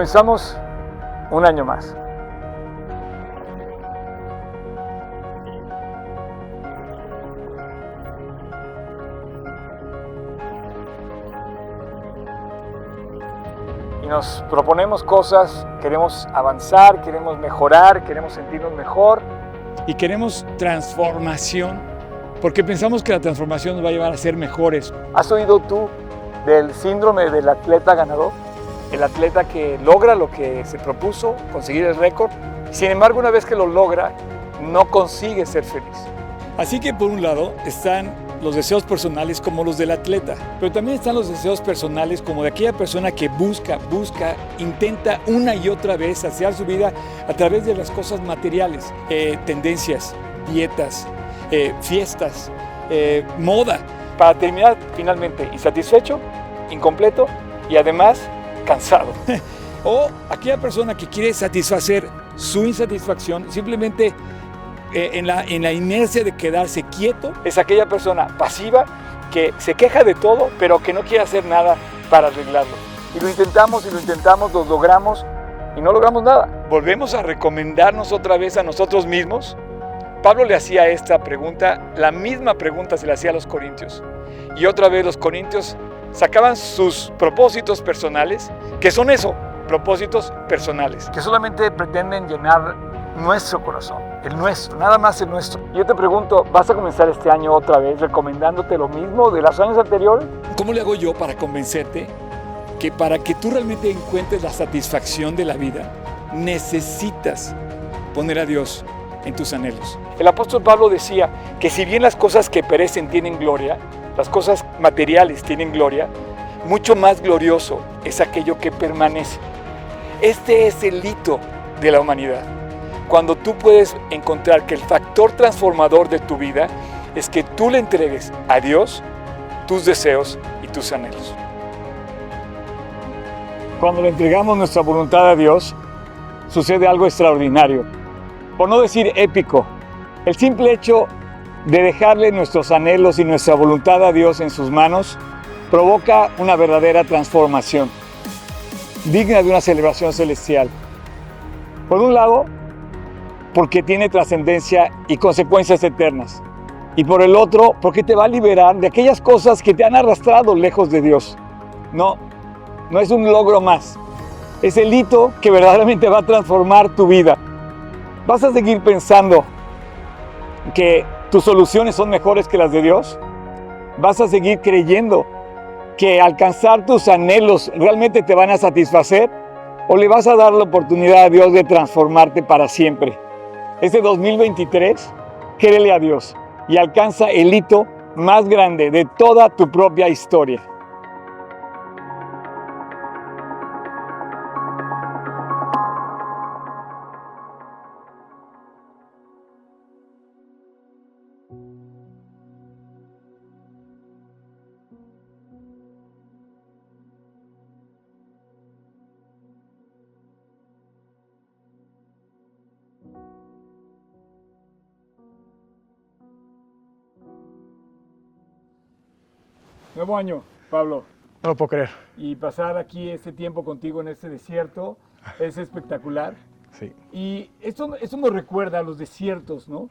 Comenzamos un año más. Y nos proponemos cosas, queremos avanzar, queremos mejorar, queremos sentirnos mejor. Y queremos transformación, porque pensamos que la transformación nos va a llevar a ser mejores. ¿Has oído tú del síndrome del atleta ganador? El atleta que logra lo que se propuso, conseguir el récord, sin embargo una vez que lo logra, no consigue ser feliz. Así que por un lado están los deseos personales como los del atleta, pero también están los deseos personales como de aquella persona que busca, busca, intenta una y otra vez saciar su vida a través de las cosas materiales, eh, tendencias, dietas, eh, fiestas, eh, moda. Para terminar finalmente insatisfecho, incompleto y además cansado. o aquella persona que quiere satisfacer su insatisfacción simplemente eh, en, la, en la inercia de quedarse quieto. Es aquella persona pasiva que se queja de todo, pero que no quiere hacer nada para arreglarlo. Y lo intentamos y lo intentamos, lo logramos y no logramos nada. Volvemos a recomendarnos otra vez a nosotros mismos. Pablo le hacía esta pregunta, la misma pregunta se le hacía a los corintios. Y otra vez los corintios sacaban sus propósitos personales, que son eso, propósitos personales. Que solamente pretenden llenar nuestro corazón, el nuestro, nada más el nuestro. Yo te pregunto, ¿vas a comenzar este año otra vez recomendándote lo mismo de los años anteriores? ¿Cómo le hago yo para convencerte que para que tú realmente encuentres la satisfacción de la vida, necesitas poner a Dios en tus anhelos? El apóstol Pablo decía que si bien las cosas que perecen tienen gloria, las cosas materiales tienen gloria, mucho más glorioso es aquello que permanece. Este es el hito de la humanidad. Cuando tú puedes encontrar que el factor transformador de tu vida es que tú le entregues a Dios tus deseos y tus anhelos. Cuando le entregamos nuestra voluntad a Dios, sucede algo extraordinario, por no decir épico. El simple hecho de dejarle nuestros anhelos y nuestra voluntad a Dios en sus manos provoca una verdadera transformación, digna de una celebración celestial. Por un lado, porque tiene trascendencia y consecuencias eternas. Y por el otro, porque te va a liberar de aquellas cosas que te han arrastrado lejos de Dios. No, no es un logro más. Es el hito que verdaderamente va a transformar tu vida. Vas a seguir pensando que tus soluciones son mejores que las de Dios? ¿Vas a seguir creyendo que alcanzar tus anhelos realmente te van a satisfacer? ¿O le vas a dar la oportunidad a Dios de transformarte para siempre? Este 2023, créele a Dios y alcanza el hito más grande de toda tu propia historia. Año, Pablo. No lo puedo creer. Y pasar aquí este tiempo contigo en este desierto es espectacular. Sí. Y esto, esto nos recuerda a los desiertos, ¿no?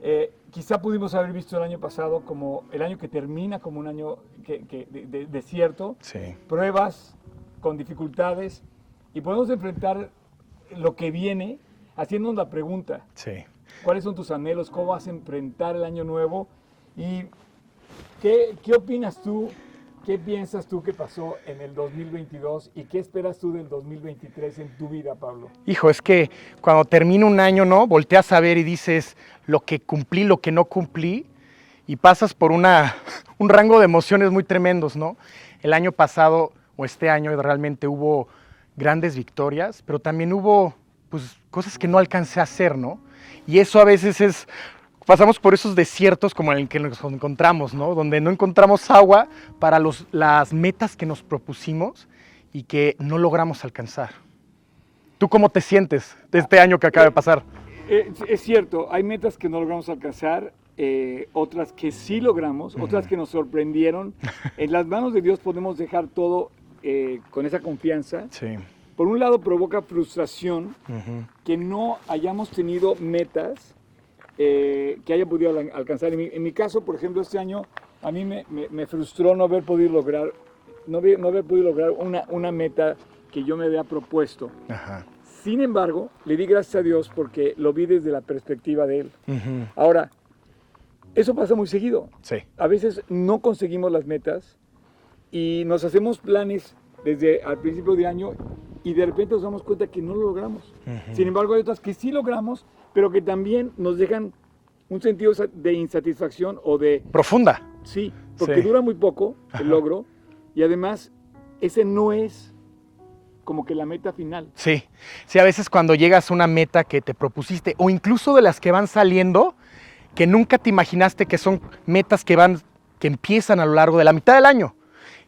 Eh, quizá pudimos haber visto el año pasado como el año que termina como un año que, que de, de- desierto, Sí. pruebas con dificultades, y podemos enfrentar lo que viene haciéndonos la pregunta, Sí. ¿cuáles son tus anhelos? ¿Cómo vas a enfrentar el año nuevo? ¿Y qué, qué opinas tú? ¿Qué piensas tú que pasó en el 2022 y qué esperas tú del 2023 en tu vida, Pablo? Hijo, es que cuando termina un año, ¿no? Volteas a ver y dices lo que cumplí, lo que no cumplí, y pasas por una, un rango de emociones muy tremendos, ¿no? El año pasado o este año realmente hubo grandes victorias, pero también hubo pues, cosas que no alcancé a hacer, ¿no? Y eso a veces es, pasamos por esos desiertos como el que nos encontramos, ¿no? Donde no encontramos agua para los, las metas que nos propusimos y que no logramos alcanzar. ¿Tú cómo te sientes de este año que acaba de pasar? Eh, es cierto, hay metas que no logramos alcanzar, eh, otras que sí logramos, otras que nos sorprendieron. En las manos de Dios podemos dejar todo eh, con esa confianza, Sí. por un lado provoca frustración que no hayamos tenido metas eh, que haya podido al- alcanzar. En mi, en mi caso, por ejemplo, este año a mí me, me- me frustró no haber podido lograr, no haber, no haber podido lograr una, una meta que yo me había propuesto. Ajá. Sin embargo, le di gracias a Dios porque lo vi desde la perspectiva de Él. Ujú. Ahora, eso pasa muy seguido. Sí. A veces no conseguimos las metas y nos hacemos planes desde al principio de año y de repente nos damos cuenta que no lo logramos. Sin embargo, hay otras que sí logramos, pero que también nos dejan un sentido de insatisfacción o de Profunda. sí, porque Sí. dura muy poco el logro y además ese no es como que la meta final. Sí, sí, a veces cuando llegas a una meta que te propusiste, o incluso de las que van saliendo, que nunca te imaginaste que son metas que van, que empiezan a lo largo de la mitad del año.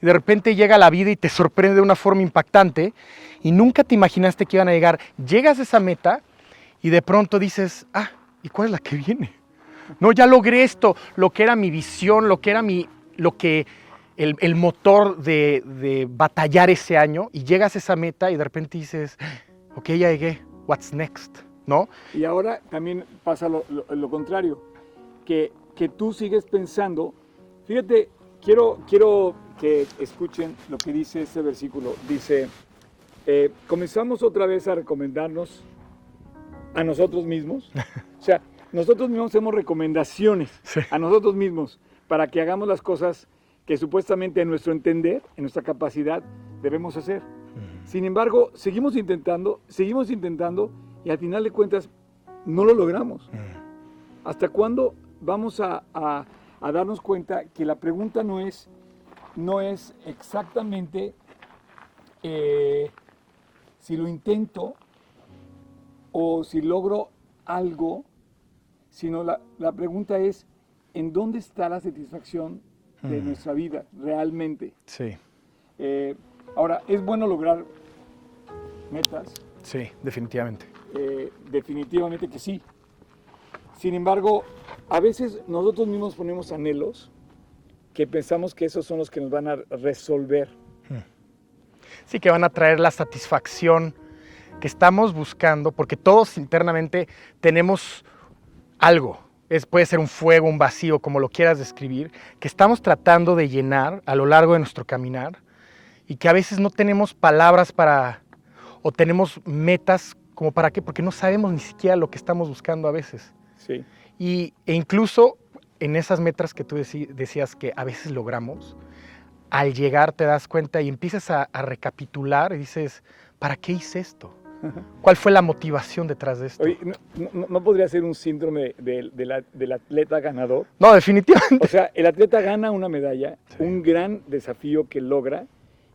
Y de repente llega la vida y te sorprende de una forma impactante, y nunca te imaginaste que iban a llegar. Llegas a esa meta y de pronto dices, ah, ¿y cuál es la que viene? No, ya logré esto, lo que era mi visión, lo que era mi, lo que, el, el motor de, de batallar ese año, y llegas a esa meta y de repente dices, ok, ya llegué, what's next? ¿No? Y ahora también pasa lo, lo- contrario, que, que tú sigues pensando, fíjate, quiero, quiero que escuchen lo que dice este versículo. Dice, eh, comenzamos otra vez a recomendarnos a nosotros mismos. O sea, nosotros mismos hacemos recomendaciones Sí. a nosotros mismos para que hagamos las cosas que supuestamente en nuestro entender, en nuestra capacidad, debemos hacer. Sin embargo, seguimos intentando, seguimos intentando y al final de cuentas no lo logramos. ¿Hasta cuándo vamos a, a- a darnos cuenta que la pregunta no es, no es exactamente eh, si lo intento o si logro algo, sino la, la pregunta es en dónde está la satisfacción de nuestra vida realmente? Sí, Eh, ahora, es bueno lograr metas, sí, definitivamente. eh, definitivamente que sí. Sin embargo, a veces nosotros mismos ponemos anhelos que pensamos que esos son los que nos van a resolver. Sí, que van a traer la satisfacción que estamos buscando, porque todos internamente tenemos algo. Es, puede ser un fuego, un vacío, como lo quieras describir, que estamos tratando de llenar a lo largo de nuestro caminar y que a veces no tenemos palabras para, o tenemos metas como para qué, porque no sabemos ni siquiera lo que estamos buscando a veces. Sí. Y, e incluso en esas metas que tú decías que a veces logramos, al llegar te das cuenta y empiezas a, a recapitular y dices, ¿para qué hice esto? ¿Cuál fue la motivación detrás de esto? Oye, no, no- no podría ser un síndrome de- de la- del atleta ganador? No, definitivamente. O sea, el atleta gana una medalla, un gran desafío que logra,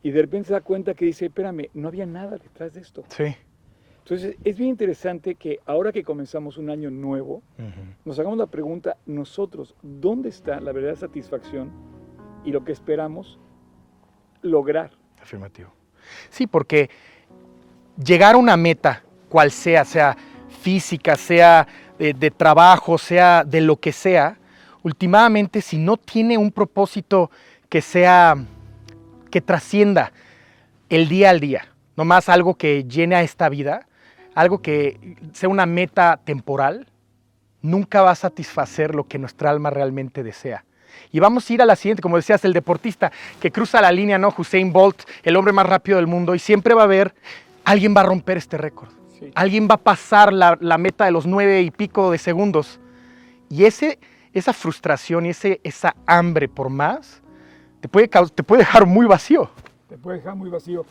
y de repente se da cuenta que dice, espérame, no había nada detrás de esto. Sí. Entonces, es bien interesante que ahora que comenzamos un año nuevo, nos hagamos la pregunta nosotros, ¿dónde está la verdadera satisfacción y lo que esperamos lograr? Afirmativo. Sí, porque llegar a una meta, cual sea, sea física, sea de, trabajo, sea de lo que sea, últimamente si no tiene un propósito que sea, que trascienda el día al día, nomás algo que llene a esta vida, algo que sea una meta temporal, nunca va a satisfacer lo que nuestra alma realmente desea. Y vamos a ir a la siguiente, como decías, el deportista que cruza la línea, ¿no? Hussein Bolt, el hombre más rápido del mundo, y siempre va a haber, alguien va a romper este récord. Sí. Alguien va a pasar la, la meta de los nueve y pico de segundos. Y ese, esa frustración y ese, esa hambre por más te puede, te puede dejar muy vacío. Te puede dejar muy vacío.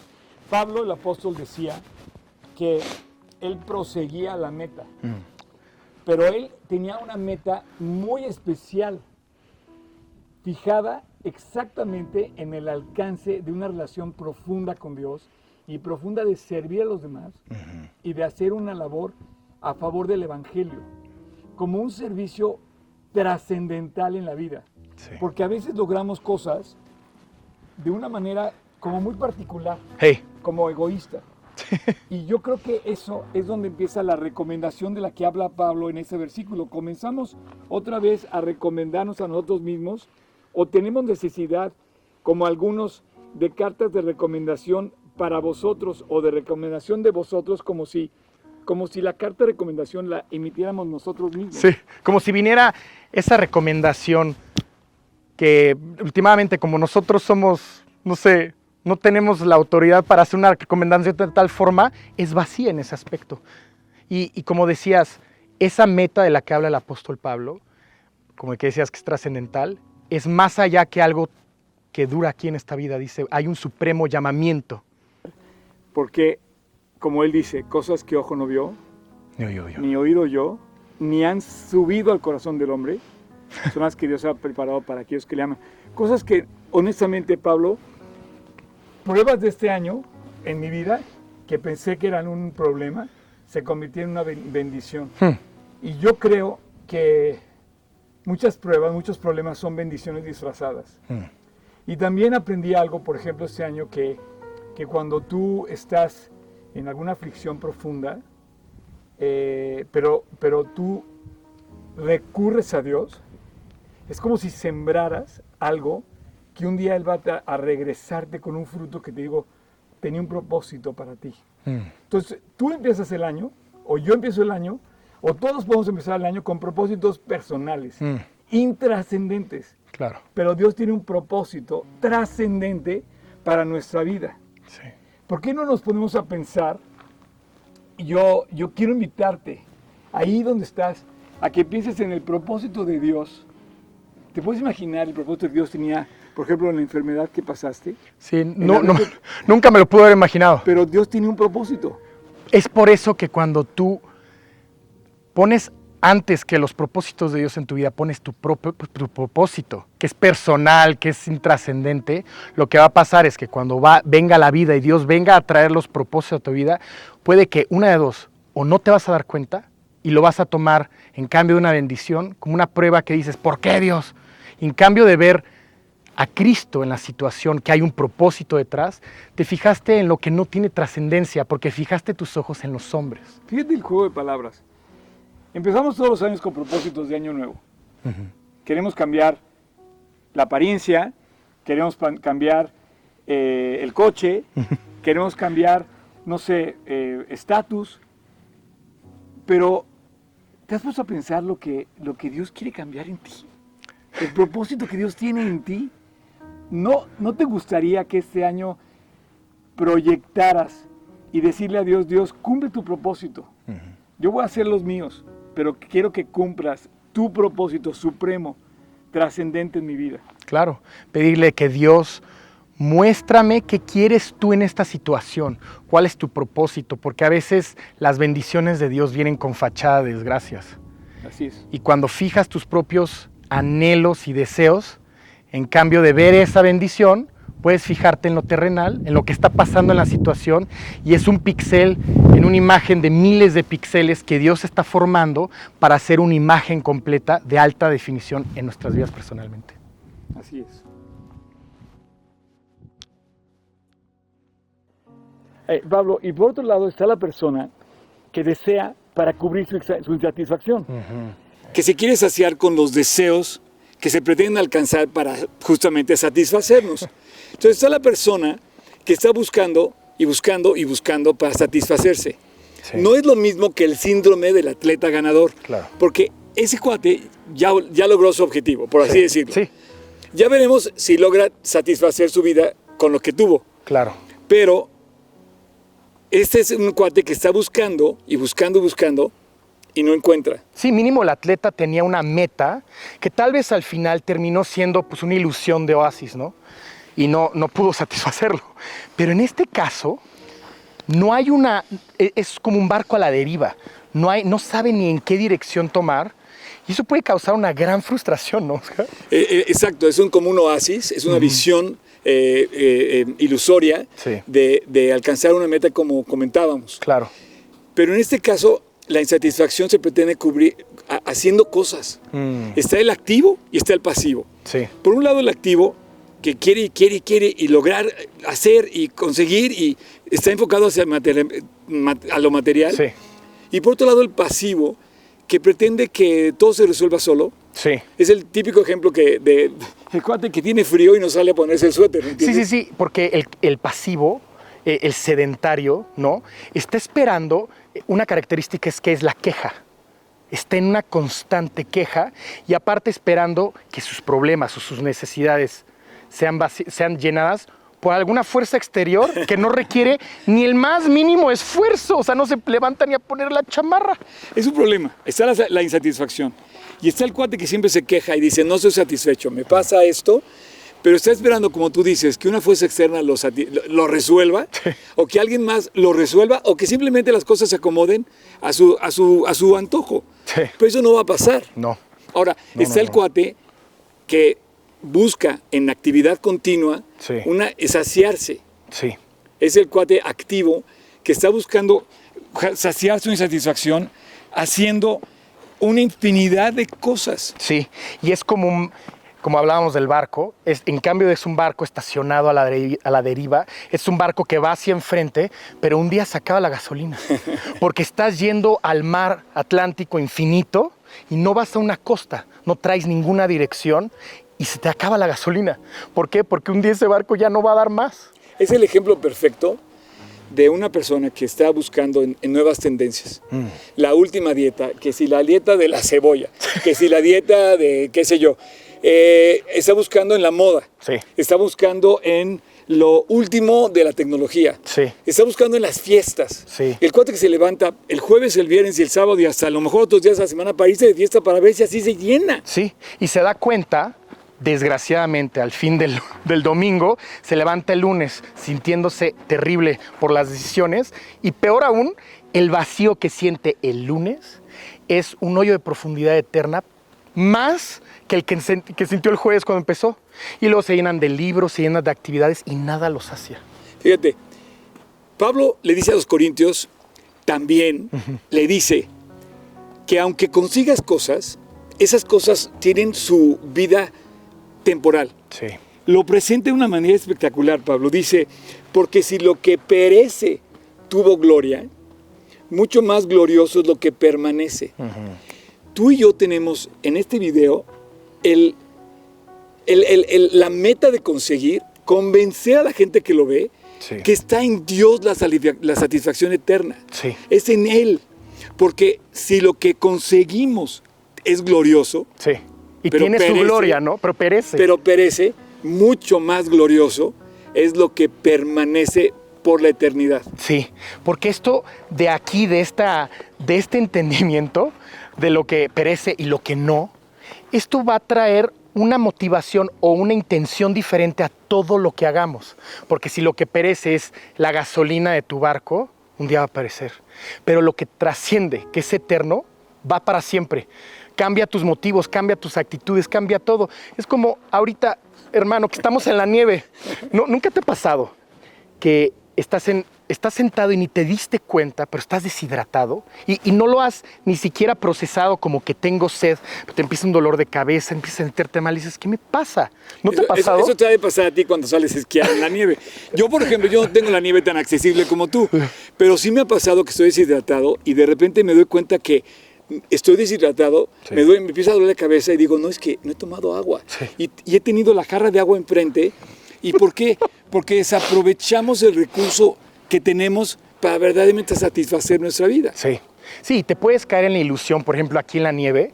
Pablo, el apóstol, decía que él proseguía la meta, pero él tenía una meta muy especial, fijada exactamente en el alcance de una relación profunda con Dios y profunda de servir a los demás y de hacer una labor a favor del Evangelio, como un servicio trascendental en la vida. Sí. Porque a veces logramos cosas de una manera como muy particular, Hey, como egoísta. Y yo creo que eso es donde empieza la recomendación de la que habla Pablo en ese versículo. Comenzamos otra vez a recomendarnos a nosotros mismos o tenemos necesidad, como algunos, de cartas de recomendación para vosotros o de recomendación de vosotros como si, como si la carta de recomendación la emitiéramos nosotros mismos. Sí, como si viniera esa recomendación que últimamente como nosotros somos, no sé, no tenemos la autoridad para hacer una recomendación de tal forma, es vacía en ese aspecto. Y, y como decías, esa meta de la que habla el apóstol Pablo, como el que decías que es trascendental, es más allá que algo que dura aquí en esta vida. Dice, hay un supremo llamamiento. Porque, como él dice, cosas que ojo no vio, Ni oído yo. ni oído yo, ni han subido al corazón del hombre, son las que Dios ha preparado para aquellos que le aman. Cosas que, honestamente, Pablo, pruebas de este año en mi vida, que pensé que eran un problema, se convirtieron en una ben- bendición. Hmm. Y yo creo que muchas pruebas, muchos problemas son bendiciones disfrazadas. Hmm. Y también aprendí algo, por ejemplo, este año, que, que cuando tú estás en alguna aflicción profunda, eh, pero, pero tú recurres a Dios, es como si sembraras algo que un día Él va a, regresarte con un fruto que te digo, tenía un propósito para ti. Mm. Entonces, tú empiezas el año, o yo empiezo el año, o todos podemos empezar el año con propósitos personales, Mm. intrascendentes. Claro. Pero Dios tiene un propósito trascendente para nuestra vida. Sí. ¿Por qué no nos ponemos a pensar? Yo, yo quiero invitarte, ahí donde estás, a que pienses en el propósito de Dios. ¿Te puedes imaginar el propósito de Dios tenía, por ejemplo, en la enfermedad que pasaste? Sí, no, nunca me lo pude haber imaginado. Pero Dios tiene un propósito. Es por eso que cuando tú pones antes que los propósitos de Dios en tu vida, pones tu propio tu propósito, que es personal, que es intrascendente, lo que va a pasar es que cuando va, venga la vida y Dios venga a traer los propósitos a tu vida, puede que una de dos, o no te vas a dar cuenta y lo vas a tomar en cambio de una bendición, como una prueba que dices, ¿por qué Dios? Y en cambio de ver a Cristo en la situación, que hay un propósito detrás, te fijaste en lo que no tiene trascendencia, porque fijaste tus ojos en los hombres. Fíjate el juego de palabras. Empezamos todos los años con propósitos de año nuevo. Queremos cambiar la apariencia, queremos cambiar eh, el coche, queremos cambiar, no sé, eh, estatus. Pero, ¿te has puesto a pensar lo que, lo que Dios quiere cambiar en ti? El propósito que Dios tiene en ti. ¿No, ¿No te gustaría que este año proyectaras y decirle a Dios, Dios, cumple tu propósito? Yo voy a hacer los míos, pero quiero que cumplas tu propósito supremo, trascendente en mi vida. Claro, pedirle que Dios muéstrame qué quieres tú en esta situación, cuál es tu propósito, porque a veces las bendiciones de Dios vienen con fachada de desgracias. Así es. Y cuando fijas tus propios anhelos y deseos, en cambio de ver esa bendición, puedes fijarte en lo terrenal, en lo que está pasando en la situación, y es un pixel en una imagen de miles de píxeles que Dios está formando para hacer una imagen completa de alta definición en nuestras vidas personalmente. Así es. Eh, Pablo, y por otro lado está la persona que desea para cubrir su, insatisfacción. Que se quiere saciar con los deseos que se pretenden alcanzar para justamente satisfacernos. Entonces está la persona que está buscando y buscando y buscando para satisfacerse. Sí. No es lo mismo que el síndrome del atleta ganador. Claro. Porque ese cuate ya, ya logró su objetivo, por así decirlo. Sí, Ya veremos si logra satisfacer su vida con lo que tuvo. claro. Pero este es un cuate que está buscando y buscando y buscando y no encuentra. Sí, mínimo el atleta tenía una meta que tal vez al final terminó siendo pues una ilusión de oasis, ¿no? Y no, no pudo satisfacerlo. Pero en este caso, no hay una, e- es como un barco a la deriva. No, hay, no sabe ni en qué dirección tomar. Y eso puede causar una gran frustración, ¿no? Eh, eh, exacto, es un, como un oasis, es una visión eh, eh, ilusoria Sí. de, de alcanzar una meta como comentábamos. Claro. Pero en este caso, la insatisfacción se pretende cubrir haciendo cosas. Mm, Está el activo y está el pasivo. sí, Por un lado el activo que quiere y quiere y quiere y lograr hacer y conseguir y está enfocado hacia a lo material. sí, Y por otro lado el pasivo que pretende que todo se resuelva solo. sí. Es el típico ejemplo que de el cuate que tiene frío y no sale a ponerse el suéter. ¿me Sí, sí, sí, porque el, el pasivo eh, el sedentario, ¿no? Está esperando una característica es que es la queja. Está en una constante queja y aparte esperando que sus problemas o sus necesidades sean, sean llenadas por alguna fuerza exterior que no requiere ni el más mínimo esfuerzo. O sea, no se levanta ni a poner la chamarra. Es un problema. Está la, la insatisfacción. Y está el cuate que siempre se queja y dice, no estoy satisfecho, me pasa esto, pero está esperando, como tú dices, que una fuerza externa lo, lo- resuelva, o que alguien más lo resuelva, o que simplemente las cosas se acomoden a su, a su, a su antojo. Sí. Pero eso no va a pasar. No. Ahora, No, está no, el no. cuate que busca en actividad continua Sí. una saciarse. Sí. Es el cuate activo que está buscando saciar su insatisfacción haciendo una infinidad de cosas. Sí, y es como, un- como hablábamos del barco, es, en cambio es un barco estacionado a la, a la deriva, es un barco que va hacia enfrente, pero un día se acaba la gasolina, porque estás yendo al mar Atlántico infinito y no vas a una costa, no traes ninguna dirección y se te acaba la gasolina. ¿Por qué? Porque un día ese barco ya no va a dar más. Es el ejemplo perfecto de una persona que está buscando en, en nuevas tendencias. La última dieta, que si la dieta de la cebolla, que si la dieta de qué sé yo, eh, está buscando en la moda, Sí. está buscando en lo último de la tecnología, Sí. está buscando en las fiestas. Sí. El cuate que se levanta el jueves, el viernes y el sábado y hasta a lo mejor otros días de la semana para irse de fiesta para ver si así se llena. Sí, y se da cuenta, desgraciadamente, al fin del, del domingo, se levanta el lunes sintiéndose terrible por las decisiones y peor aún, el vacío que siente el lunes es un hoyo de profundidad eterna más que el que, sintió el jueves cuando empezó. Y luego se llenan de libros, se llenan de actividades y nada los sacia. Fíjate, Pablo le dice a los corintios, también le dice que aunque consigas cosas, esas cosas tienen su vida temporal. Sí. Lo presenta de una manera espectacular, Pablo. Dice, porque si lo que perece tuvo gloria, mucho más glorioso es lo que permanece. Tú y yo tenemos en este video el, el- el- el- la meta de conseguir convencer a la gente que lo ve Sí. que está en Dios la, satisfacción eterna. Sí. Es en Él. Porque si lo que conseguimos es glorioso, Sí. Y Pero tiene perece. su gloria, ¿no? Pero perece. pero perece, mucho más glorioso es lo que permanece por la eternidad. Sí, porque esto de aquí, de, esta, de este entendimiento de lo que perece y lo que no, esto va a traer una motivación o una intención diferente a todo lo que hagamos. Porque si lo que perece es la gasolina de tu barco, un día va a perecer. Pero lo que trasciende, que es eterno, va para siempre. Cambia tus motivos, cambia tus actitudes, cambia todo. Es como ahorita, hermano, que estamos en la nieve. No, ¿Nunca te ha pasado que estás, en, estás sentado y ni te diste cuenta, pero estás deshidratado y, y no lo has ni siquiera procesado como que tengo sed, te empieza un dolor de cabeza, empiezas a sentirte mal y dices, ¿qué me pasa? ¿No te ha Eso- eso- pasado? Eso, te ha de pasar a ti cuando sales a esquiar en la nieve. Yo, por ejemplo, yo no tengo la nieve tan accesible como tú, pero sí me ha pasado que estoy deshidratado y de repente me doy cuenta que estoy deshidratado, Sí. me, doy, me empieza a doler la cabeza y digo, no, es que no he tomado agua. Sí. Y, y he tenido la jarra de agua enfrente. ¿Y por qué? Porque desaprovechamos el recurso que tenemos para verdaderamente satisfacer nuestra vida. Sí, sí, te puedes caer en la ilusión, por ejemplo, aquí en la nieve,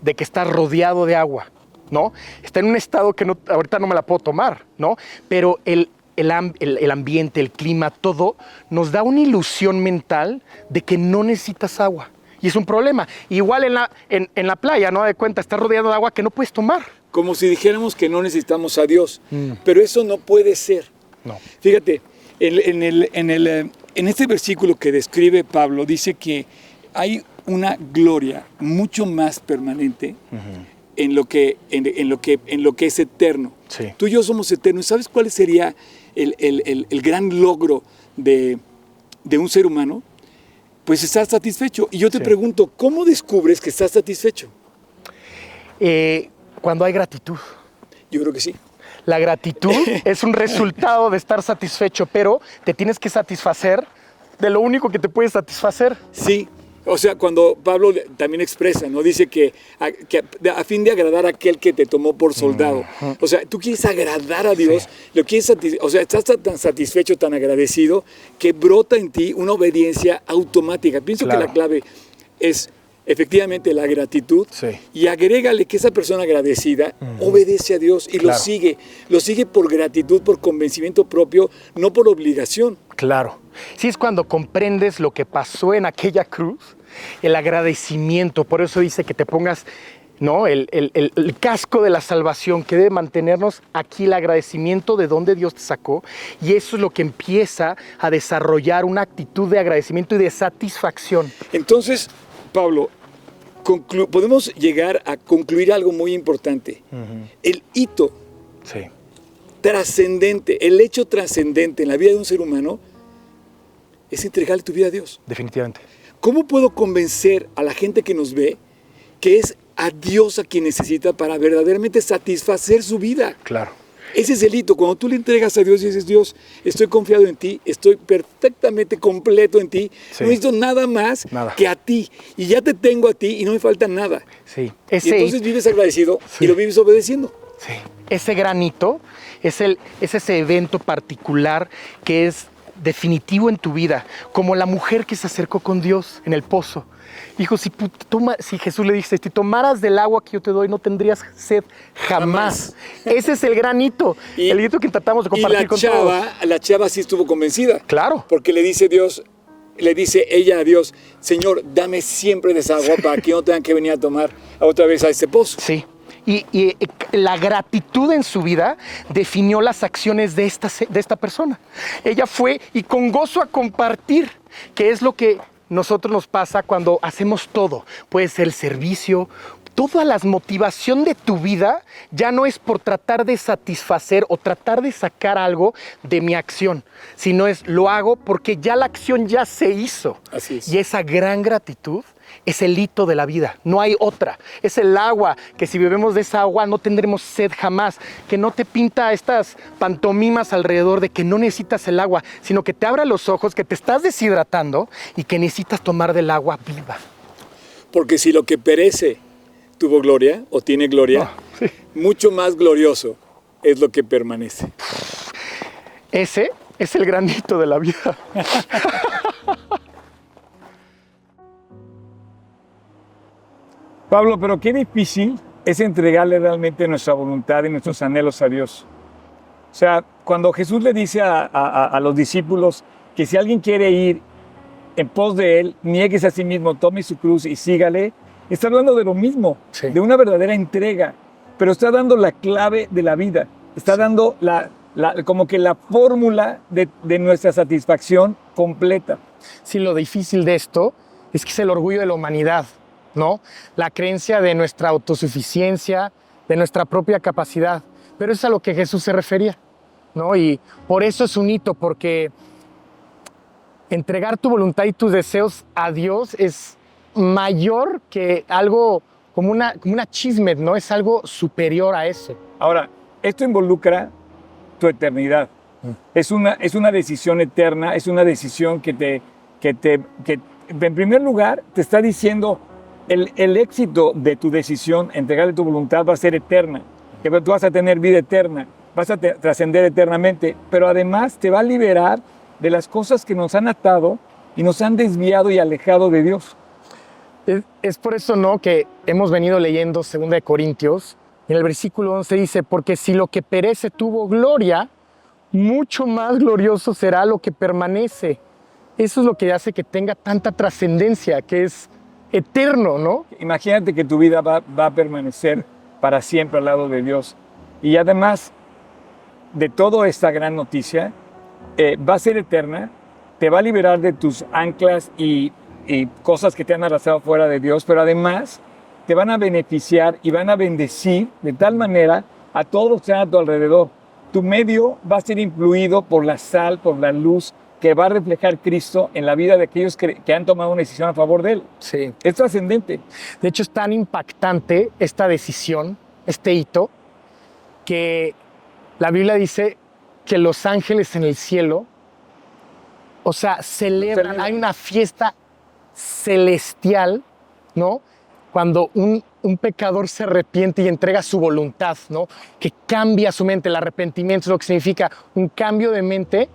de que estás rodeado de agua, ¿no? Está en un estado que no, ahorita no me la puedo tomar, ¿no? Pero el, el, el ambiente, el clima, todo, nos da una ilusión mental de que no necesitas agua. Y es un problema. Igual en la, en, en la playa, ¿no? De cuenta, estás rodeado de agua que no puedes tomar. Como si dijéramos que no necesitamos a Dios. Mm. Pero eso no puede ser. No. Fíjate, el- en, el, en, el, eh, en este versículo que describe Pablo, dice que hay una gloria mucho más permanente en, lo que, en, en lo que, en lo que es eterno. Sí. Tú y yo somos eternos. ¿Sabes cuál sería el, el- el- el gran logro de, de un ser humano? Pues estar satisfecho. Y yo te Sí. pregunto, ¿cómo descubres que estás satisfecho? Eh, cuando hay gratitud. Yo creo que sí. La gratitud es un resultado de estar satisfecho, pero te tienes que satisfacer de lo único que te puede satisfacer. Sí, O sea, cuando Pablo también expresa, ¿no? Dice que a, que a fin de agradar a aquel que te tomó por soldado. O sea, tú quieres agradar a Dios, lo quieres o sea, estás tan satisfecho, tan agradecido, que brota en ti una obediencia automática. Pienso Claro. que la clave es efectivamente la gratitud Sí. y agrégale que esa persona agradecida obedece a Dios y lo sigue. Lo sigue por gratitud, por convencimiento propio, no por obligación. Claro. Sí es cuando comprendes lo que pasó en aquella cruz, el agradecimiento. Por eso dice que te pongas ¿no? El, el- el- el casco de la salvación que debe mantenernos aquí el agradecimiento de dónde Dios te sacó. Y eso es lo que empieza a desarrollar una actitud de agradecimiento y de satisfacción. Entonces, Pablo, podemos llegar a concluir algo muy importante. El hito Sí. trascendente, el hecho trascendente en la vida de un ser humano es entregarle tu vida a Dios. Definitivamente. ¿Cómo puedo convencer a la gente que nos ve que es a Dios a quien necesita para verdaderamente satisfacer su vida? Claro. Ese es el hito. Cuando tú le entregas a Dios y dices, Dios, estoy confiado en ti, estoy perfectamente completo en ti, Sí. no necesito nada más Nada. que a ti. Y ya te tengo a ti y no me falta nada. Sí. y entonces vives agradecido y lo vives obedeciendo. Sí. Ese granito es, el, es ese evento particular que es definitivo en tu vida, como la mujer que se acercó con Dios en el pozo. Dijo, si, toma- si Jesús le dice, si tomaras del agua que yo te doy, no tendrías sed jamás. Ese es el granito, Y- el hito que tratamos de Y compartir la con chava, todos. la chava sí estuvo convencida. Claro. Porque le dice Dios, le dice ella a Dios, Señor, dame siempre de esa agua para que no tengan que venir a tomar otra vez a este pozo. Sí. Y, y, eh, la gratitud en su vida definió las acciones de esta, de esta persona. Ella fue y con gozo a compartir, que es lo que nosotros nos pasa cuando hacemos todo. Puede ser el servicio. Toda la motivación de tu vida ya no es por tratar de satisfacer o tratar de sacar algo de mi acción, sino es lo hago porque ya la acción ya se hizo. Así es. Y esa gran gratitud es el hito de la vida, no hay otra. Es el agua, que si bebemos de esa agua no tendremos sed jamás, que no te pinta estas pantomimas alrededor de que no necesitas el agua, sino que te abra los ojos, que te estás deshidratando y que necesitas tomar del agua viva. Porque si lo que perece tuvo gloria o tiene gloria, mucho más glorioso es lo que permanece. Ese es el granito de la vida. Pablo, pero qué difícil es entregarle realmente nuestra voluntad y nuestros anhelos a Dios. O sea, cuando Jesús le dice a, a- a los discípulos que si alguien quiere ir en pos de Él, nieguese a sí mismo, tome su cruz y sígale, está hablando de lo mismo, Sí. de una verdadera entrega, pero está dando la clave de la vida, está dando la, la- como que la fórmula de, de nuestra satisfacción completa. Sí, lo difícil de esto es que es el orgullo de la humanidad, ¿no? La creencia de nuestra autosuficiencia, de nuestra propia capacidad. Pero es a lo que Jesús se refería, ¿no? Y por eso es un hito, porque entregar tu voluntad y tus deseos a Dios es mayor que algo como una, como una chisme, ¿no? Es algo superior a eso. Ahora, esto involucra tu eternidad. Es una, es una decisión eterna, es una decisión que te, que te, que en primer lugar te está diciendo el, éxito de tu decisión, entregarle tu voluntad va a ser eterna, que tú vas a tener vida eterna, vas a trascender eternamente, pero además te va a liberar de las cosas que nos han atado y nos han desviado y alejado de Dios. Es, por eso, ¿no? Que hemos venido leyendo 2 de Corintios. En el versículo 11 dice, porque si lo que perece tuvo gloria, mucho más glorioso será lo que permanece. Eso es lo que hace que tenga tanta trascendencia, que es eterno, ¿no? Imagínate que tu vida va, va a permanecer para siempre al lado de Dios. Y además de toda esta gran noticia, eh, va a ser eterna, te va a liberar de tus anclas y, cosas que te han arrastrado fuera de Dios, pero además te van a beneficiar y van a bendecir de tal manera a todos los que están a tu alrededor. Tu medio va a ser influido por la sal, por la luz que va a reflejar Cristo en la vida de aquellos que, que han tomado una decisión a favor de Él. Sí. Es trascendente. De hecho, es tan impactante esta decisión, este hito, que la Biblia dice que los ángeles en el cielo, o sea, celebran, Celebran. hay una fiesta celestial, ¿no? Cuando un, un pecador se arrepiente y entrega su voluntad, ¿no? Que cambia su mente. El arrepentimiento es lo que significa un cambio de mente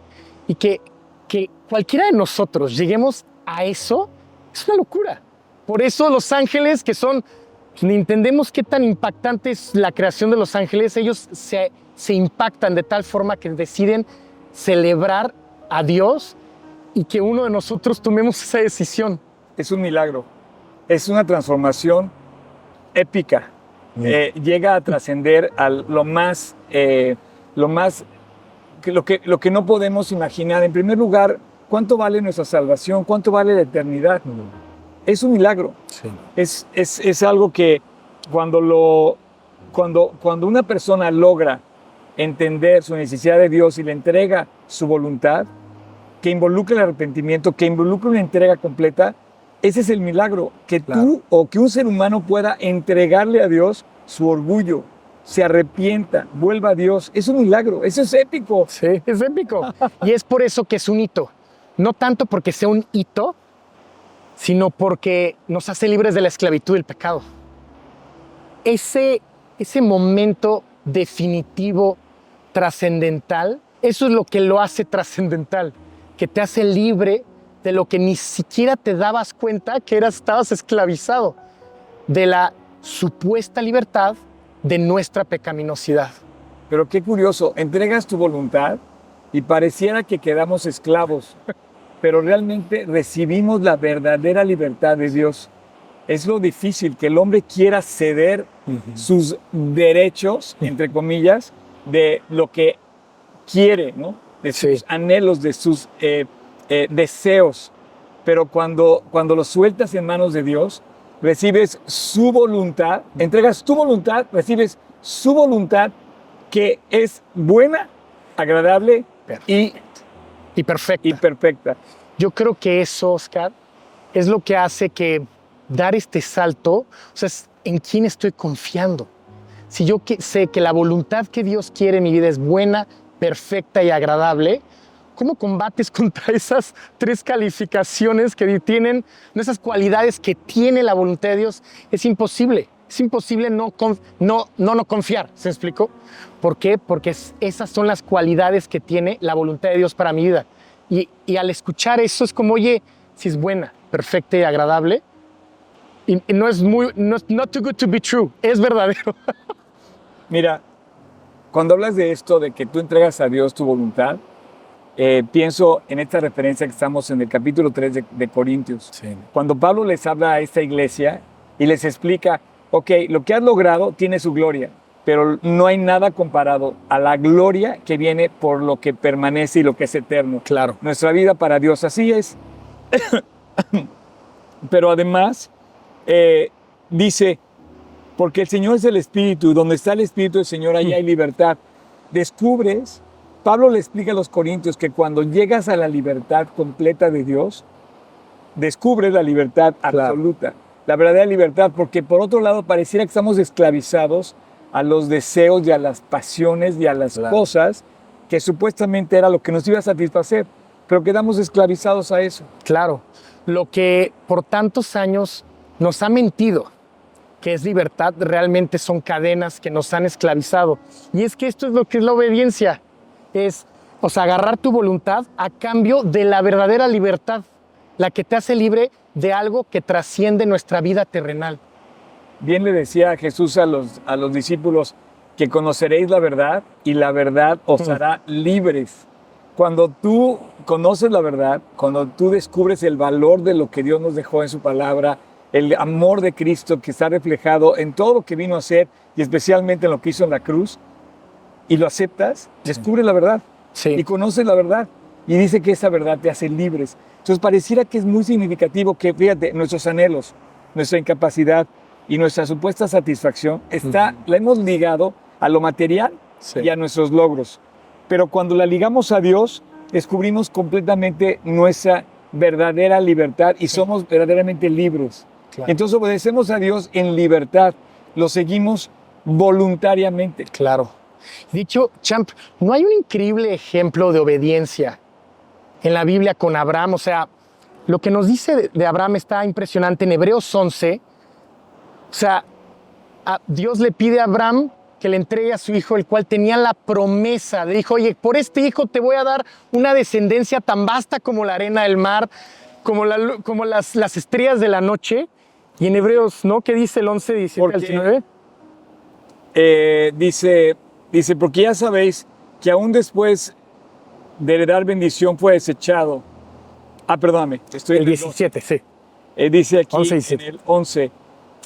y que, que cualquiera de nosotros lleguemos a eso, es una locura. Por eso los ángeles, que son, ni entendemos qué tan impactante es la creación de los ángeles, ellos se, se impactan de tal forma que deciden celebrar a Dios y que uno de nosotros tomemos esa decisión. Es un milagro, es una transformación épica. Eh, llega a trascender a lo más, eh, lo más, que lo, que, lo que no podemos imaginar. En primer lugar, ¿cuánto vale nuestra salvación? ¿Cuánto vale la eternidad? Es un milagro. Sí. Es, es, es algo que cuando, lo, cuando, cuando una persona logra entender su necesidad de Dios y le entrega su voluntad, que involucra el arrepentimiento, que involucra una entrega completa, ese es el milagro, que Claro. tú o que un ser humano pueda entregarle a Dios su orgullo, se arrepienta, vuelva a Dios. Es un milagro, eso es épico. Sí, es épico. Y es por eso que es un hito. No tanto porque sea un hito, sino porque nos hace libres de la esclavitud del pecado. Ese, ese momento definitivo, trascendental, eso es lo que lo hace trascendental, que te hace libre de lo que ni siquiera te dabas cuenta que eras, estabas esclavizado, de la supuesta libertad de nuestra pecaminosidad. Pero qué curioso, entregas tu voluntad y pareciera que quedamos esclavos, pero realmente recibimos la verdadera libertad de Dios. Es lo difícil que el hombre quiera ceder sus derechos, entre comillas, de lo que quiere, ¿no? de sus Sí. anhelos, de sus eh, eh, deseos. Pero cuando, cuando los sueltas en manos de Dios, recibes su voluntad, entregas tu voluntad, recibes su voluntad que es buena, agradable y, Y perfecto. y perfecta. Yo creo que eso, Oscar, es lo que hace que dar este salto, o sea, es en quién estoy confiando. Si yo que- sé que la voluntad que Dios quiere en mi vida es buena, perfecta y agradable, ¿cómo combates contra esas tres calificaciones que tienen, esas cualidades que tiene la voluntad de Dios? Es imposible. Es imposible no, no, no, no confiar, ¿se explicó? ¿Por qué? Porque es- esas son las cualidades que tiene la voluntad de Dios para mi vida. Y, y al escuchar eso es como, oye, si es buena, perfecta y agradable, y, y no es muy, no not too good to be true, es verdadero. Mira, cuando hablas de esto, de que tú entregas a Dios tu voluntad, eh, pienso en esta referencia que estamos en el capítulo 3 de, de Corintios. Cuando Pablo les habla a esta iglesia y les explica, ok, lo que has logrado tiene su gloria, pero no hay nada comparado a la gloria que viene por lo que permanece y lo que es eterno. Claro. Nuestra vida para Dios así es. pero además eh, dice, porque el Señor es el Espíritu, y donde está el Espíritu del Señor, ahí hay libertad. Descubres, Pablo le explica a los Corintios que cuando llegas a la libertad completa de Dios, descubres la libertad absoluta, la verdadera libertad, porque por otro lado pareciera que estamos esclavizados a los deseos y a las pasiones y a las Claro. cosas que supuestamente era lo que nos iba a satisfacer, pero quedamos esclavizados a eso. Claro, lo que por tantos años nos ha mentido, que es libertad, realmente son cadenas que nos han esclavizado. Y es que esto es lo que es la obediencia, es, o sea, agarrar tu voluntad a cambio de la verdadera libertad, la que te hace libre de algo que trasciende nuestra vida terrenal. Bien le decía Jesús a los, a los discípulos que conoceréis la verdad y la verdad os hará libres. Cuando tú conoces la verdad, cuando tú descubres el valor de lo que Dios nos dejó en su palabra, el amor de Cristo que está reflejado en todo lo que vino a hacer y especialmente en lo que hizo en la cruz, y lo aceptas, descubres la verdad Sí. y conoces la verdad. Y dice que esa verdad te hace libres. Entonces pareciera que es muy significativo que, fíjate, nuestros anhelos, nuestra incapacidad y nuestra supuesta satisfacción está, la hemos ligado a lo material Sí. y a nuestros logros. Pero cuando la ligamos a Dios, descubrimos completamente nuestra verdadera libertad y somos verdaderamente libres. Claro. Entonces obedecemos a Dios en libertad, lo seguimos voluntariamente. Claro. Dicho, Champ, ¿no hay un increíble ejemplo de obediencia en la Biblia con Abraham? O sea, lo que nos dice de, Abraham está impresionante en Hebreos 11. O sea, a- Dios le pide a Abraham que le entregue a su hijo, el cual tenía la promesa. Le dijo, oye, por este hijo te voy a dar una descendencia tan vasta como la arena del mar, como, la lu- como las, las estrellas de la noche. Y en Hebreos, ¿no? ¿Qué dice el 11, 17 al Porque- 19? Eh, dice, dice, porque ya sabéis que aún después de heredar bendición fue desechado. Ah, perdóname, estoy El en el 17, sí. Eh, dice aquí 11 y en 17. el 11,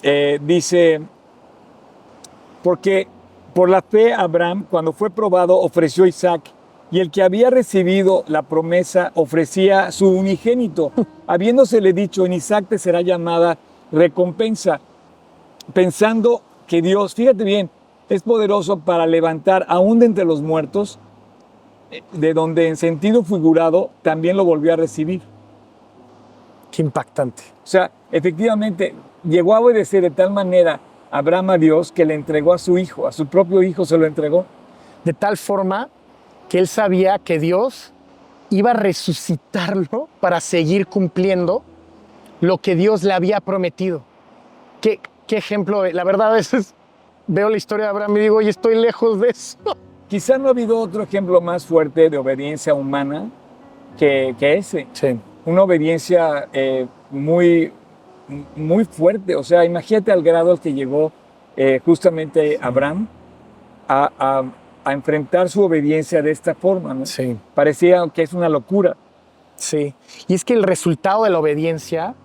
eh, dice, porque por la fe Abraham, cuando fue probado, ofreció Isaac, y el que había recibido la promesa ofrecía su unigénito, habiéndosele dicho, en Isaac te será llamada recompensa, pensando que Dios, fíjate bien, es poderoso para levantar aún de entre los muertos, de donde en sentido figurado también lo volvió a recibir. Qué impactante. O sea, efectivamente, llegó a obedecer de tal manera Abraham a Dios que le entregó a su hijo, a su propio hijo se lo entregó. De tal forma que él sabía que Dios iba a resucitarlo para seguir cumpliendo lo que Dios le había prometido. Qué, qué ejemplo, la verdad a veces veo la historia de Abraham y digo, oye, estoy lejos de eso. Quizá no ha habido otro ejemplo más fuerte de obediencia humana que, que ese. Sí. Una obediencia eh, muy, muy fuerte. O sea, imagínate al grado al que llegó eh, justamente Abraham a, a- a enfrentar su obediencia de esta forma. ¿no? Sí. Parecía que es una locura. Sí. Y es que el resultado de la obediencia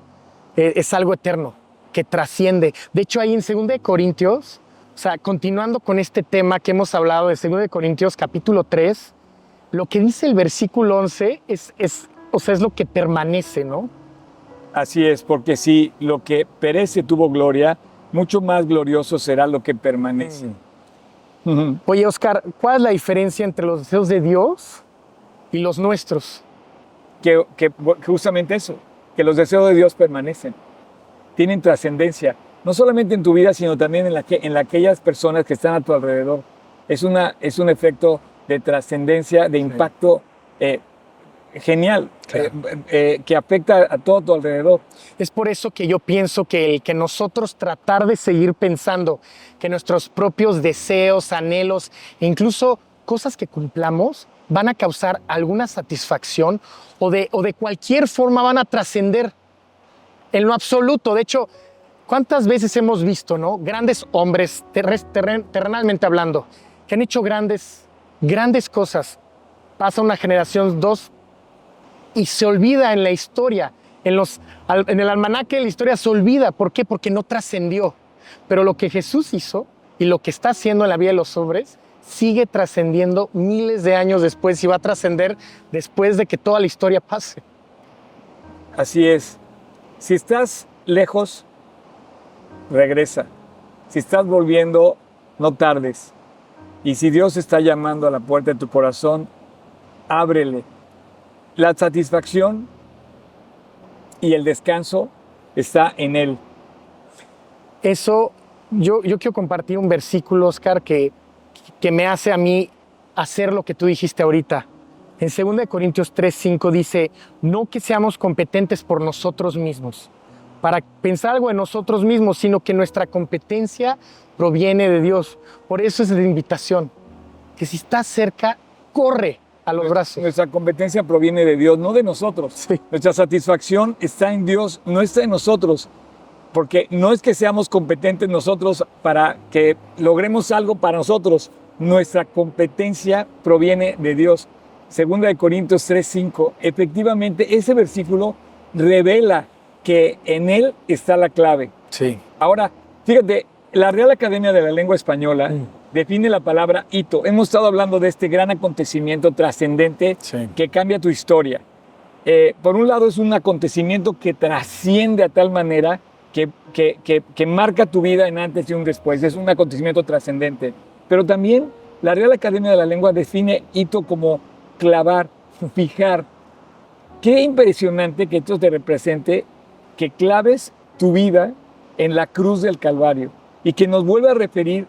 eh, es algo eterno, que trasciende. De hecho, ahí en 2 de Corintios, o sea, continuando con este tema que hemos hablado de 2 de Corintios capítulo 3, lo que dice el versículo 11 es, es, o sea, es lo que permanece, ¿no? Así es, porque si lo que perece tuvo gloria, mucho más glorioso será lo que permanece. Ujú. Oye, Oscar, ¿cuál es la diferencia entre los deseos de Dios y los nuestros? Que, que justamente eso, que los deseos de Dios permanecen, tienen trascendencia, no solamente en tu vida, sino también en, la que, en la- aquellas personas que están a tu alrededor. Es, una, es un efecto de trascendencia, de impacto eh, genial, Claro. eh, eh, que afecta a todo tu alrededor. Es por eso que yo pienso que el que nosotros tratar de seguir pensando que nuestros propios deseos, anhelos incluso cosas que cumplamos van a causar alguna satisfacción o de, o de cualquier forma van a trascender en lo absoluto. De hecho, ¿cuántas veces hemos visto, no? Grandes hombres, terren- terrenalmente hablando, que han hecho grandes, grandes cosas. Pasa una generación, dos, y se olvida en la historia. En, los, en el almanaque de la historia se olvida. ¿Por qué? Porque no trascendió. Pero lo que Jesús hizo y lo que está haciendo en la vida de los hombres sigue trascendiendo miles de años después y va a trascender después de que toda la historia pase. Así es. Si estás lejos, regresa. Si estás volviendo, no tardes. Y si Dios está llamando a la puerta de tu corazón, ábrele. La satisfacción y el descanso está en Él. Eso, yo, yo quiero compartir un versículo, Oscar, que, que me hace a mí hacer lo que tú dijiste ahorita. En 2 Corintios 3, 5 dice, no que seamos competentes por nosotros mismos, para pensar algo en nosotros mismos, sino que nuestra competencia proviene de Dios. Por eso es la invitación, que si estás cerca, corre a los brazos. Nuestra competencia proviene de Dios, no de nosotros. Sí. Nuestra satisfacción está en Dios, no está en nosotros. Porque no es que seamos competentes nosotros para que logremos algo para nosotros. Nuestra competencia proviene de Dios. Segunda de Corintios 3:5. Efectivamente, ese versículo revela que en él está la clave. Sí. Ahora, fíjate, la Real Academia de la Lengua Española Mm. define la palabra hito. Hemos estado hablando de este gran acontecimiento trascendente Sí. que cambia tu historia. Eh, por un lado, es un acontecimiento que trasciende a tal manera que, que- que- que marca tu vida en antes y un después. Es un acontecimiento trascendente. Pero también la Real Academia de la Lengua define hito como clavar, fijar. Qué impresionante que esto te represente que claves tu vida en la cruz del Calvario y que nos vuelva a referir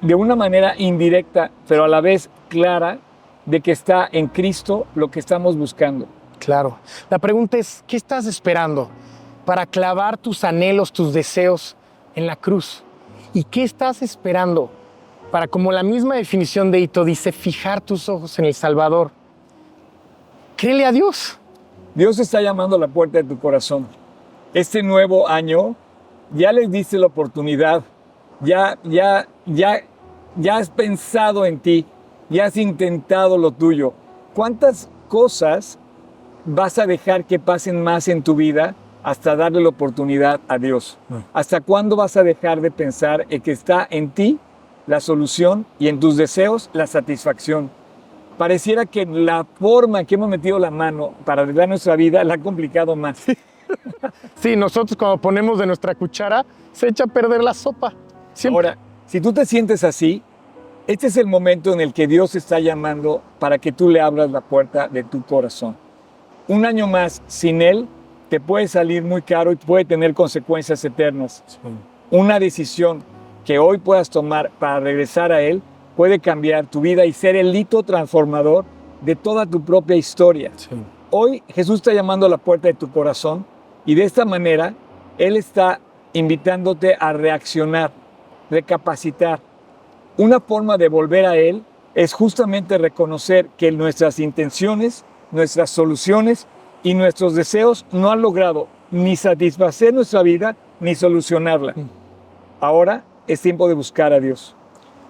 de una manera indirecta, pero a la vez clara, de que está en Cristo lo que estamos buscando. Claro. La pregunta es, ¿qué estás esperando para clavar tus anhelos, tus deseos en la cruz? ¿Y qué estás esperando para, como la misma definición de Hito dice, fijar tus ojos en el Salvador? Créele a Dios. Dios está llamando a la puerta de tu corazón. Este nuevo año ya les diste la oportunidad, ya, ya, ya, ya has pensado en ti, ya has intentado lo tuyo. ¿Cuántas cosas vas a dejar que pasen más en tu vida hasta darle la oportunidad a Dios? ¿Hasta cuándo vas a dejar de pensar en que está en ti la solución y en tus deseos la satisfacción? Pareciera que la forma en que hemos metido la mano para arreglar nuestra vida la ha complicado más. Sí, nosotros cuando ponemos de nuestra cuchara se echa a perder la sopa. Siempre. Ahora, si tú te sientes así, este es el momento en el que Dios está llamando para que tú le abras la puerta de tu corazón. Un año más sin Él te puede salir muy caro y puede tener consecuencias eternas. Una decisión que hoy puedas tomar para regresar a Él puede cambiar tu vida y ser el hito transformador de toda tu propia historia. Hoy Jesús está llamando a la puerta de tu corazón y de esta manera Él está invitándote a reaccionar, recapacitar. Una forma de volver a Él es justamente reconocer que nuestras intenciones, nuestras soluciones y nuestros deseos no han logrado ni satisfacer nuestra vida ni solucionarla. Ahora es tiempo de buscar a Dios.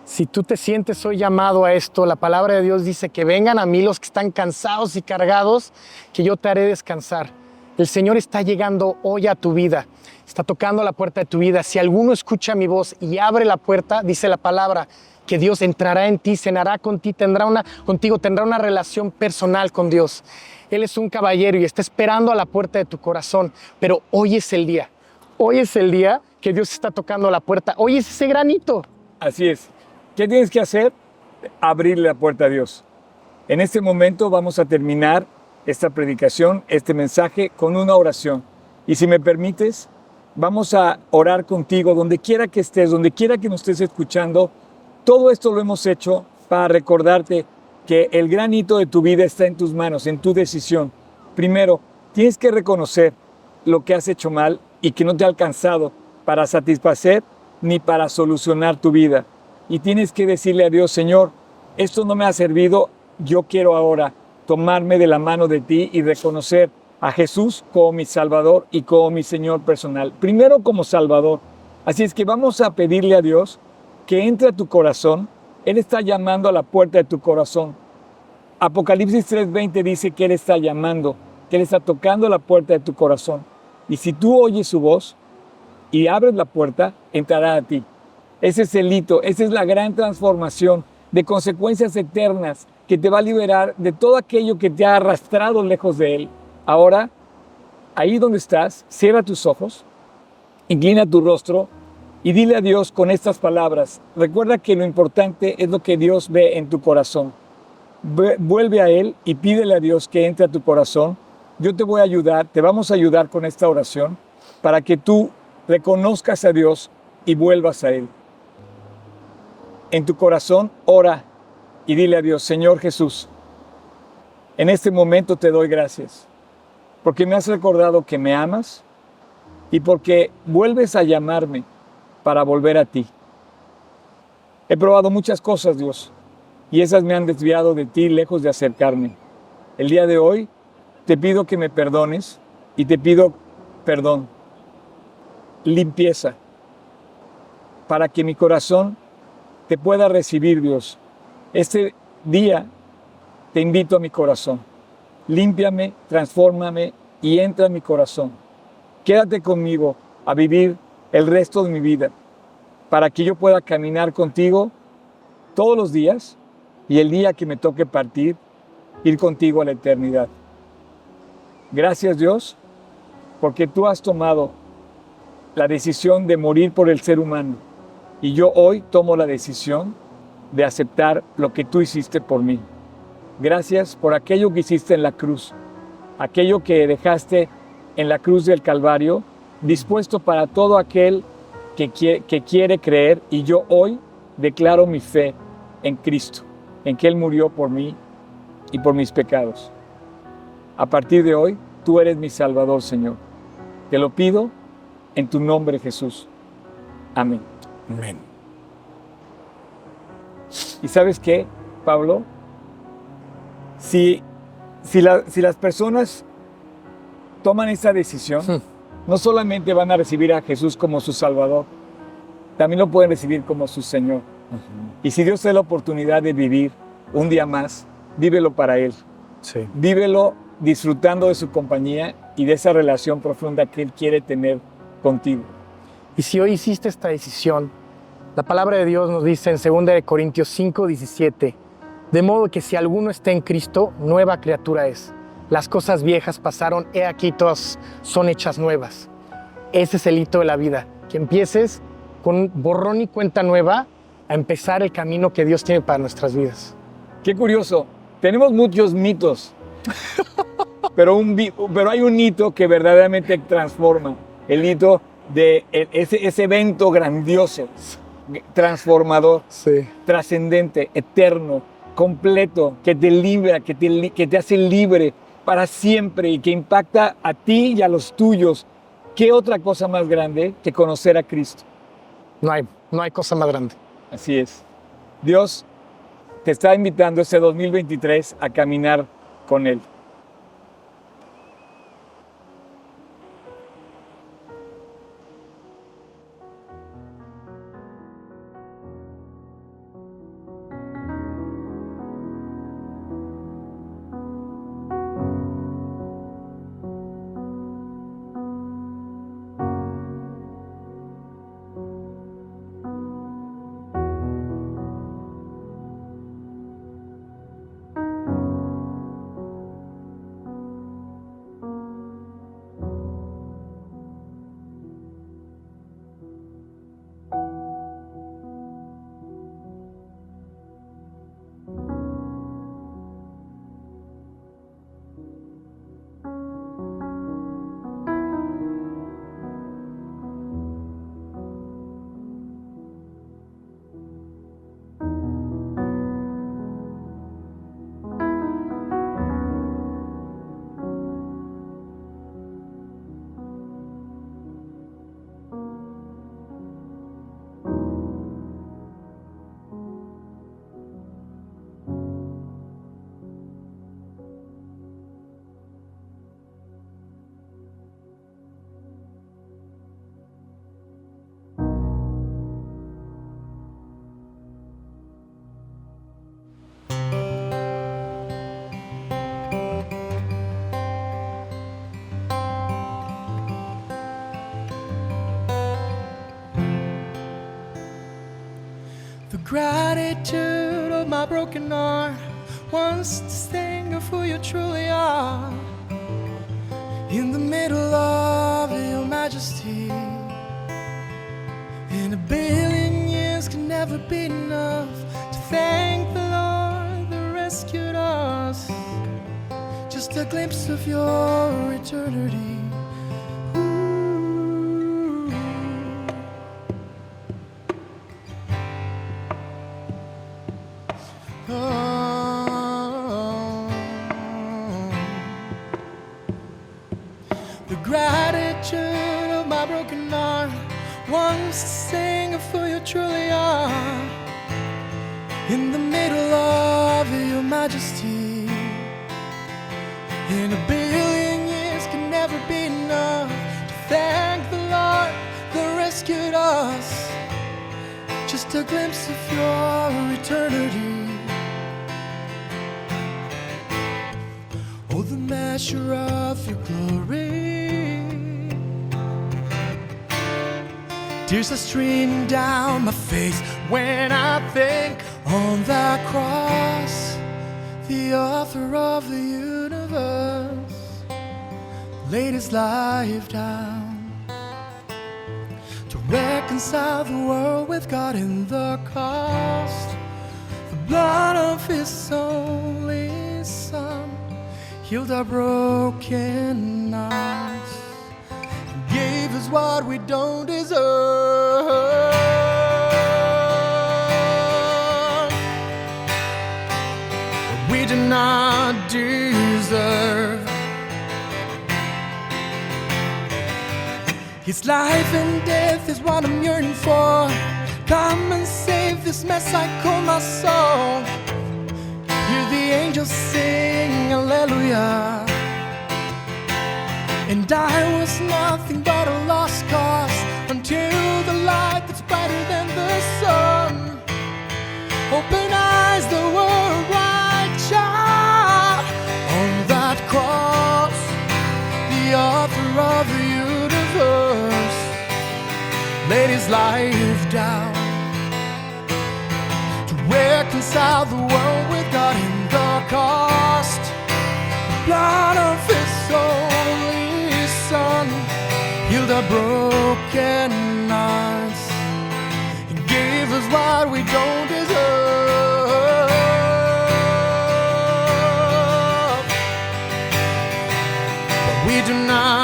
Si tú te sientes hoy llamado a esto, la palabra de Dios dice que vengan a mí los que están cansados y cargados, que yo te haré descansar. El Señor está llegando hoy a tu vida, está tocando la puerta de tu vida. Si alguno escucha mi voz y abre la puerta, dice la palabra, que Dios entrará en ti, cenará con ti, tendrá una, contigo, tendrá una relación personal con Dios. Él es un caballero y está esperando a la puerta de tu corazón, pero hoy es el día. Hoy es el día que Dios está tocando la puerta. Hoy es ese granito. Así es. ¿Qué tienes que hacer? Abrirle la puerta a Dios. En este momento vamos a terminar esta predicación, este mensaje, con una oración. Y si me permites, vamos a orar contigo donde quiera que estés, donde quiera que nos estés escuchando. Todo esto lo hemos hecho para recordarte que el gran hito de tu vida está en tus manos, en tu decisión. Primero, tienes que reconocer lo que has hecho mal y que no te ha alcanzado para satisfacer ni para solucionar tu vida y tienes que decirle a Dios, Señor, esto no me ha servido, yo quiero ahora tomarme de la mano de ti y reconocer a Jesús como mi Salvador y como mi Señor personal. Primero como Salvador. Así es que vamos a pedirle a Dios que entre a tu corazón. Él está llamando a la puerta de tu corazón. Apocalipsis 3:20 dice que Él está llamando, que Él está tocando la puerta de tu corazón. Y si tú oyes su voz y abres la puerta, entrará a ti. Ese es el hito, esa es la gran transformación de consecuencias eternas que te va a liberar de todo aquello que te ha arrastrado lejos de Él. Ahora, ahí donde estás, cierra tus ojos, inclina tu rostro y dile a Dios con estas palabras. Recuerda que lo importante es lo que Dios ve en tu corazón. Vuelve a Él y pídele a Dios que entre a tu corazón. Yo te voy a ayudar, te vamos a ayudar con esta oración para que tú reconozcas a Dios y vuelvas a Él en tu corazón, ora y dile a Dios, Señor Jesús, en este momento te doy gracias, porque me has recordado que me amas y porque vuelves a llamarme para volver a ti. He probado muchas cosas, Dios, y esas me han desviado de ti lejos de acercarme. El día de hoy te pido que me perdones y te pido perdón, limpieza, para que mi corazón te pueda recibir, Dios. Este día te invito a mi corazón. Límpiame, transfórmame y entra en mi corazón. Quédate conmigo a vivir el resto de mi vida para que yo pueda caminar contigo todos los días y el día que me toque partir, ir contigo a la eternidad. Gracias Dios, porque tú has tomado la decisión de morir por el ser humano y yo hoy tomo la decisión de aceptar lo que tú hiciste por mí. Gracias por aquello que hiciste en la cruz, aquello que dejaste en la cruz del Calvario, dispuesto para todo aquel que quiere, creer. Y yo hoy declaro mi fe en Cristo, en que Él murió por mí y por mis pecados. A partir de hoy, tú eres mi Salvador, Señor. Te lo pido en tu nombre, Jesús. Amén. Amén. ¿Y sabes qué, Pablo? Si, si, la- si las personas toman esa decisión, Hmm. no solamente van a recibir a Jesús como su Salvador, también lo pueden recibir como su Señor. Y si Dios te da la oportunidad de vivir un día más, vívelo para Él. Sí. Vívelo disfrutando de su compañía y de esa relación profunda que Él quiere tener contigo. Y si hoy hiciste esta decisión, la palabra de Dios nos dice en 2 de Corintios 5, 17, de modo que si alguno está en Cristo, nueva criatura es. Las cosas viejas pasaron, he aquí todas son hechas nuevas. Ese es el hito de la vida, que empieces con borrón y cuenta nueva a empezar el camino que Dios tiene para nuestras vidas. Qué curioso, tenemos muchos mitos, pero, un, pero hay un hito que verdaderamente transforma, el hito de el- ese, ese evento grandioso, transformador, Sí. trascendente, eterno, completo, que te libra, que te, que te hace libre para siempre y que impacta a ti y a los tuyos. ¿Qué otra cosa más grande que conocer a Cristo? No hay, no hay cosa más grande. Así es. Dios te está invitando este 2023 a caminar con Él. Gratitude of my broken heart wants to sing of who you truly are. In the middle of your majesty, and a billion years can never be enough to thank the Lord that rescued us. Just a glimpse of your eternity. A glimpse of your eternity. Oh, the measure of your glory. Tears are streaming down my face when I think on that cross. The author of the universe laid his life down reconcile the world with God in the cost. The blood of his only son healed our broken hearts gave us what we don't deserve. We do not deserve. Life and death is what I'm yearning for. Come and save this mess I call my soul. Hear the angels sing, Hallelujah. And I was nothing but a lost cause his life down to reconcile the world with God in the cost. Blood of his only son healed our broken hearts. He gave us what we don't deserve. But we do not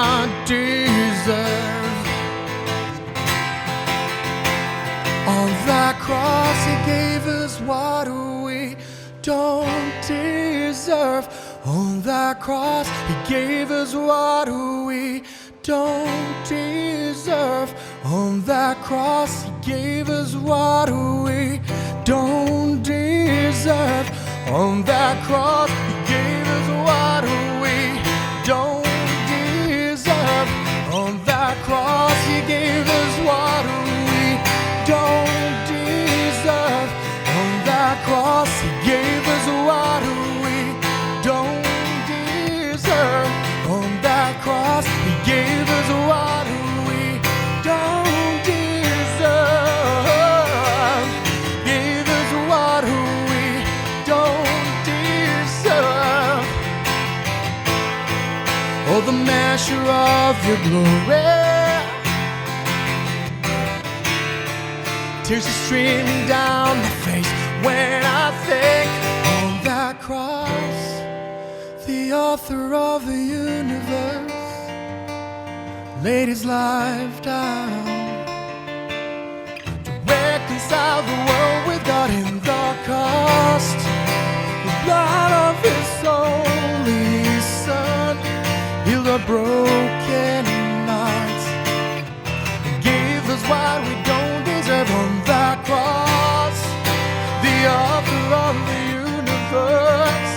cross, He gave us what we don't deserve. On that cross, He gave us what we don't deserve. On that cross, He gave us what we don't deserve. On that cross, He gave us what we don't deserve. On that cross, He gave us what that cross, He gave us what we don't deserve. On that cross, He gave us what we don't deserve. Gave us what we don't deserve. Oh, the measure of your glory. Tears are streaming down my face when I think on that cross, the author of the universe laid his life down to reconcile the world with God in the cost. The blood of his only son healed our broken hearts gave us what we don't deserve on that cross. The author of the universe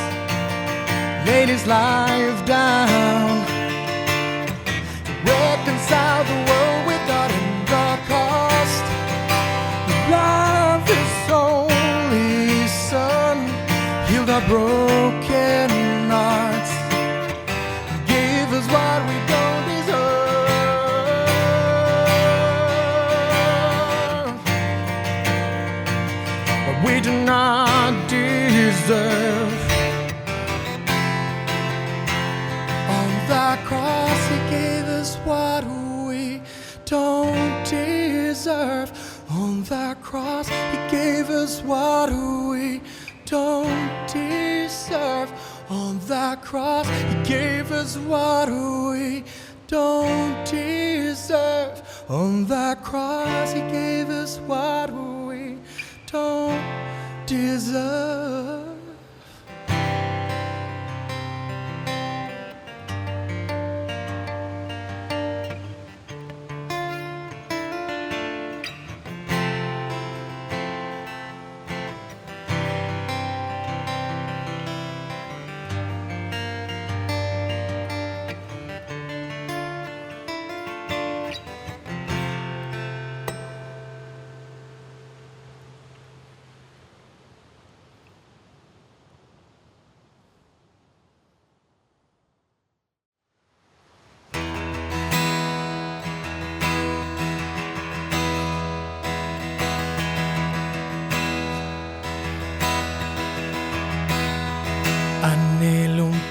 laid his life down to reconcile the world with God in the cost. Of his only son healed our broken us what we don't deserve. On that cross, He gave us what we don't deserve. On that cross, He gave us what we don't deserve.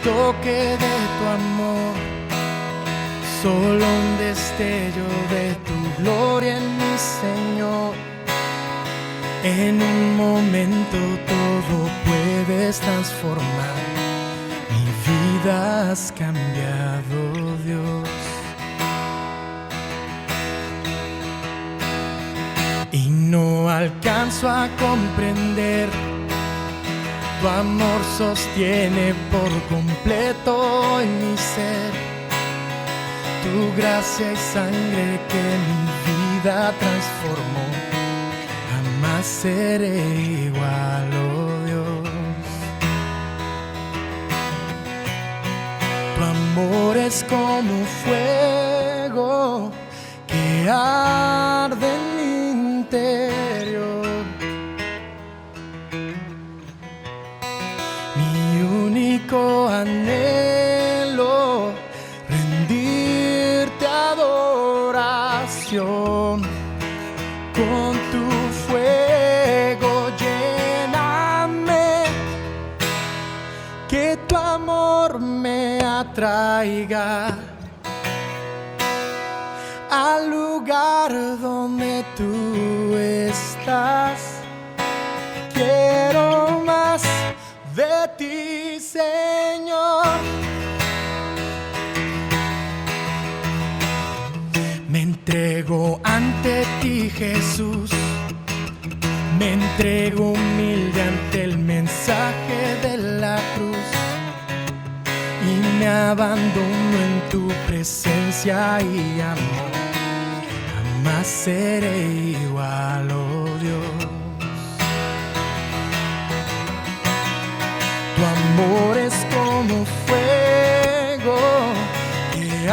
Toque de tu amor, solo un destello de tu gloria en mi Señor. En un momento todo puedes transformar, mi vida has cambiado, Dios. Y no alcanzo a comprender tu amor sostiene por completo en mi ser. tu gracia y sangre que mi vida transformó. Jamás seré igual, oh Dios. Tu amor es como fuego que arde en mi interior. Único anhelo, rendirte adoración. Con tu fuego lléname, que tu amor me atraiga al lugar donde tú estás. Quiero más de ti, Señor. Me entrego ante ti, Jesús. Me entrego humilde ante el mensaje de la cruz y me abandono en tu presencia y amor. Jamás seré igual, oh Dios. Tu amor es como fuego que